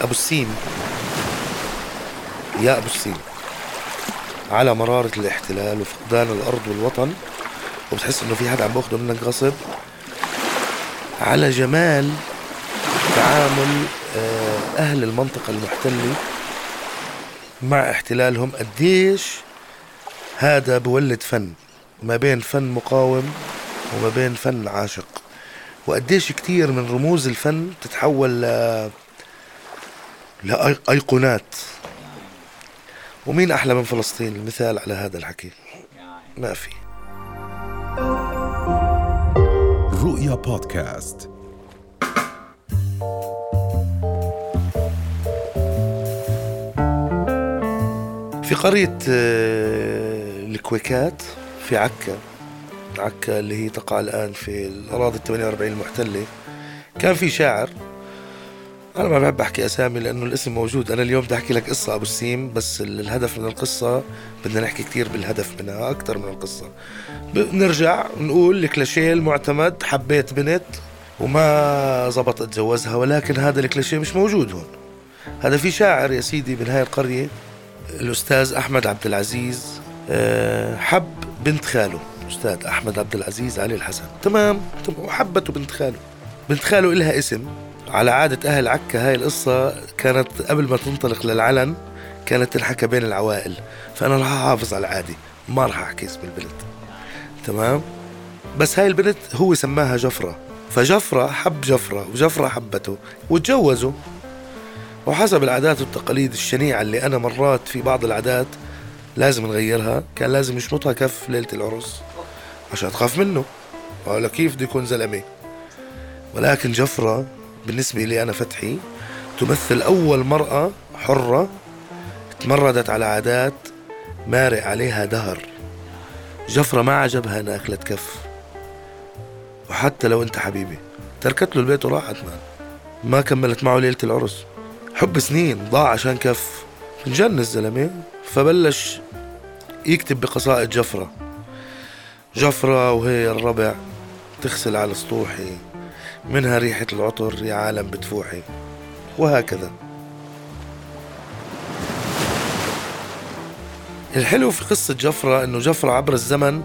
أبو السيم يا أبو السيم على مرارة الاحتلال وفقدان الأرض والوطن وبتحس إنه في حدا عم بأخده منك غصب. على جمال تعامل آه، أهل المنطقة المحتلة مع احتلالهم قديش هذا بولد فن. ما بين فن مقاوم وما بين فن عاشق. وقديش كتير من رموز الفن تتحول ل لأيقونات ومين أحلى من فلسطين؟ المثال على هذا الحكي ما في. رؤيا بودكاست. في قرية آه، الكويكات في عكا عكا اللي هي تقع الآن في الأراضي ال 48 المحتلة كان في شاعر أنا ما بحب أحكي أسامي لأنه الاسم موجود. أنا اليوم بدي أحكي لك قصة أبو السيم بس الهدف من القصة بدنا نحكي كتير بالهدف منها أكثر من القصة. بنرجع نقول الكلاشيه المعتمد حبيت بنت وما زبط اتجوزها ولكن هذا الكلاشيه مش موجود هون. هذا في شاعر يا سيدي من هاي القرية الأستاذ أحمد عبد العزيز آه، حب بنت خاله. أستاذ أحمد عبد العزيز علي الحسن. تمام؟ وحبته بنت خاله. بنت خاله إلها اسم. على عادة أهل عكا هاي القصة كانت قبل ما تنطلق للعلن كانت تنحكى بين العوائل. فأنا رح أحافظ على العادي ما رح أحكي اسم البنت. تمام؟ بس هاي البنت هو سماها جفرة. فجفرة حب جفرة وجفرة حبته وتجوزوا. وحسب العادات والتقاليد الشنيعة اللي أنا مرات في بعض العادات لازم نغيرها كان لازم يشمطها كف ليلة العرس عشان تخاف منه. ولا كيف بده يكون زلمة؟ ولكن جفرة بالنسبة لي أنا فتحي تمثل أول مرأة حرة تمردت على عادات مارق عليها دهر. جفرة ما عجبها أنا أكلت كف. وحتى لو أنت حبيبي تركت له البيت وراحت مان ما كملت معه ليلة العرس. حب سنين ضاع عشان كف. انجن الزلمة فبلش يكتب بقصائد جفرة. جفرة وهي الربع تغسل على سطوحي منها ريحة العطر يا عالم بتفوحي. وهكذا. الحلو في قصة جفرة إنه جفرة عبر الزمن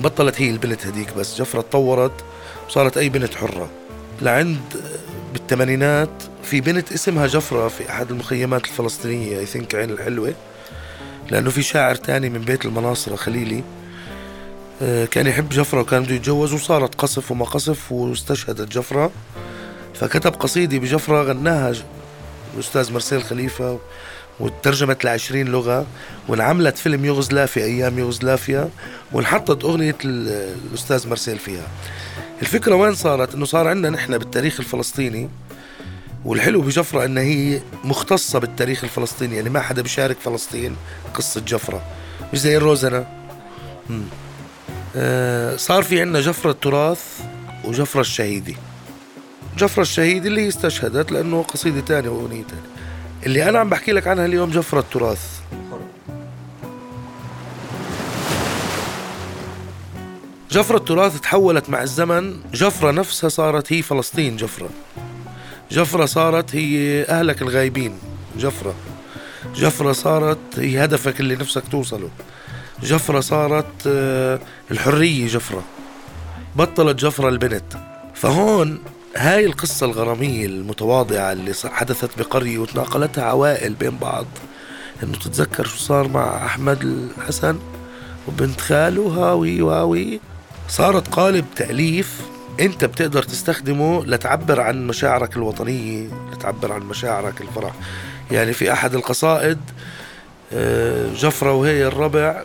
بطلت هي البنت هديك بس. جفرة تطورت وصارت أي بنت حرة. لعند بالثمانينات في بنت اسمها جفرة في أحد المخيمات الفلسطينية اي ثينك عين الحلوة لأنه في شاعر تاني من بيت المناصرة خليلي كان يحب جفرة وكان بده يتجوز وصارت قصف وما قصف واستشهدت جفرة. فكتب قصيدة بجفرة غناها الأستاذ مرسيل خليفة وترجمت لعشرين لغة وانعملت فيلم يوغوسلافيا أيام يوغوسلافيا وانحطت أغنية الأستاذ مرسيل فيها. الفكرة وين صارت؟ إنه صار عندنا نحن بالتاريخ الفلسطيني والحلو بجفرة إنها هي مختصة بالتاريخ الفلسطيني يعني ما حدا بيشارك فلسطين قصة جفرة. مش زي الروزنة. آه صار في عندنا جفرة التراث وجفرة الشهيدي. جفرة الشهيدي اللي استشهدت لأنه قصيدة تانية وأغنية تانية. اللي أنا عم بحكي لك عنها اليوم جفرة التراث. جفرة التراث تحولت مع الزمن جفرة نفسها صارت هي فلسطين جفرة. جفرة صارت هي أهلك الغايبين جفرة. جفرة صارت هي هدفك اللي نفسك توصله. جفرة صارت آه، الحرية جفرة. بطلت جفرة البنت. فهون هاي القصة الغرامية المتواضعة اللي حدثت بقرية وتناقلتها عوائل بين بعض. إنه تتذكر شو صار مع أحمد الحسن وبنت خاله هاوي واوي. صارت قالب تأليف. أنت بتقدر تستخدمه لتعبر عن مشاعرك الوطنية لتعبر عن مشاعرك الفرح. يعني في أحد القصائد آه، جفرة وهي الربع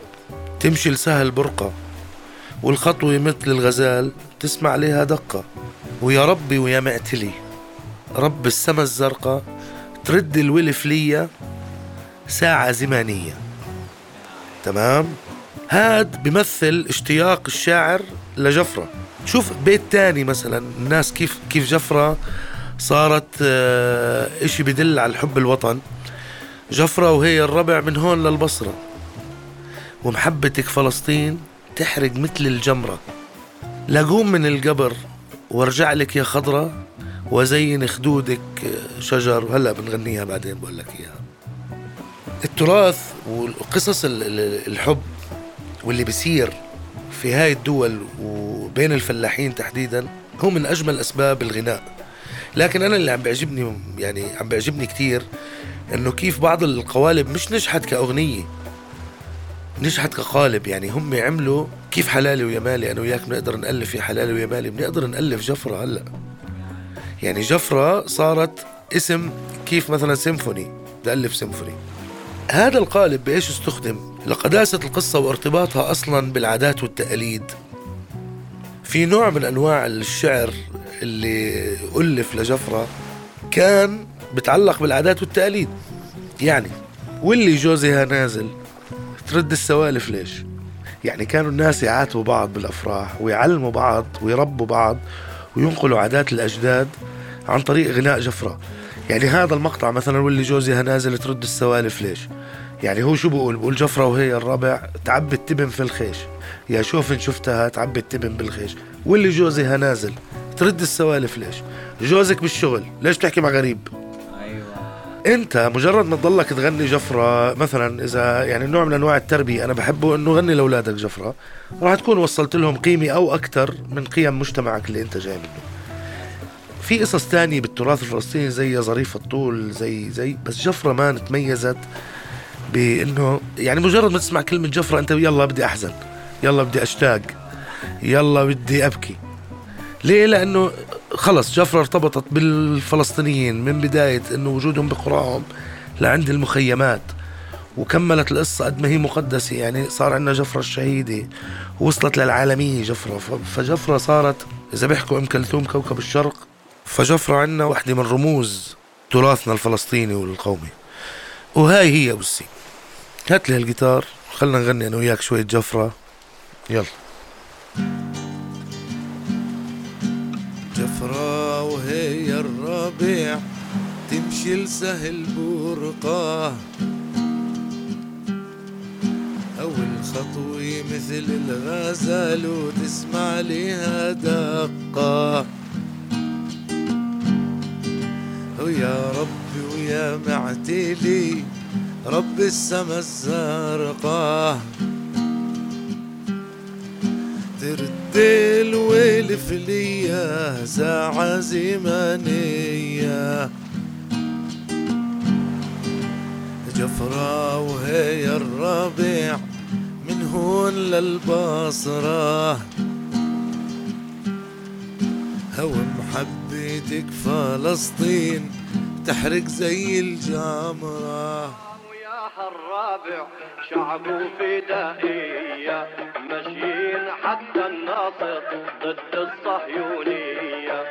تمشي لسهل برقة والخطوة مثل الغزال تسمع عليها دقة. ويا ربي ويا معتلي رب السما الزرقاء ترد الولف ليا ساعة زمانية. تمام؟ هاد بمثل اشتياق الشاعر لجفرة. شوف بيت تاني مثلا الناس كيف كيف جفرة صارت آه إشي بدل على الحب الوطن. جفرة وهي الربع من هون للبصرة. ومحبتك فلسطين تحرق مثل الجمرة. لقوم من القبر وارجع لك يا خضرة وزين خدودك شجر. وهلا بنغنيها بعدين بقول لك إياها. التراث وقصص الحب واللي بيصير في هاي الدول وبين الفلاحين تحديدا هو من أجمل أسباب الغناء. لكن أنا اللي عم بيعجبني يعني عم بيعجبني كثير إنه كيف بعض القوالب مش نجحت كأغنية. نجحت كقالب. يعني هم عملوا كيف حلالي ويا مالي أنا وياك بنقدر نألف يا حلالي ويا مالي بنقدر نألف جفرة هلأ. يعني جفرة صارت اسم كيف مثلا سيمفوني. بدي ألف سيمفوني. هذا القالب بإيش استخدم؟ لقداسة القصة وارتباطها أصلا بالعادات والتقاليد. في نوع من أنواع الشعر اللي ألف لجفرة كان بتعلق بالعادات والتقاليد. يعني واللي جوزها نازل ترد السوالف ليش؟ يعني كانوا الناس يعاتبوا بعض بالأفراح ويعلموا بعض ويربوا بعض وينقلوا عادات الأجداد عن طريق غناء جفرة. يعني هذا المقطع مثلا واللي جوزها نازل ترد السوالف ليش؟ يعني هو شو بقول؟ بقول جفرة وهي الربع تعبي التبن في الخيش. يا شوف شفتها تعبي التبن بالخيش. واللي جوزها نازل ترد السوالف ليش؟ جوزك بالشغل ليش تحكي مع غريب؟ انت مجرد ما تضلك تغني جفرة مثلا إذا يعني نوع من أنواع التربية أنا بحبه إنه غني لأولادك جفرة راح تكون وصلت لهم قيمة أو أكثر من قيم مجتمعك اللي أنت جاي منه. في قصص تانية بالتراث الفلسطيني زي ظريف الطول زي زي بس جفرة ما تميزت بإنه يعني مجرد ما تسمع كلمة جفرة أنت يلا بدي أحزن يلا بدي أشتاق يلا بدي أبكي. ليه؟ لأنه خلص جفرة ارتبطت بالفلسطينيين من بداية انه وجودهم بقراهم لعند المخيمات وكملت القصة قد ما هي مقدسة. يعني صار عندنا جفرة الشهيدة وصلت للعالمية جفرة. فجفرة صارت إذا بيحكوا أم كلثوم كوكب الشرق فجفرة عندنا واحدة من رموز تراثنا الفلسطيني والقومي. وهاي هي السين. هات لي هالجيتار خلنا نغني أنا وياك شوية جفرة. يلا. جفرة وهي الربيع تمشي لسهل برقاه أول خطوة مثل الغزال وتسمع لها دقة. ويا ربي ويا معتلي رب السما الزرقاء. ترد الويل فليا ساعة زمانية جفرة وهي الربيع من هون للبصرة. هو محبتك فلسطين تحرق زي الجمرة. الرابع شعب فدائية ماشيين حتى الناصر ضد الصهيونية.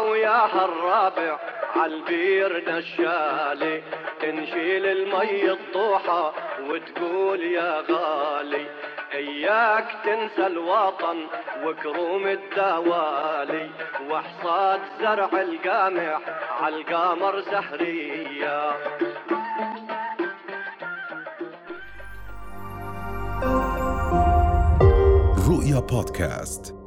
ويا الرابع عالبير نشالي تنشيل المي الضوحة وتقول يا غالي. اياك تنسى الوطن وكروم الدوالي وحصاد زرع القامح عالقمر زهرية. رؤيا بودكاست.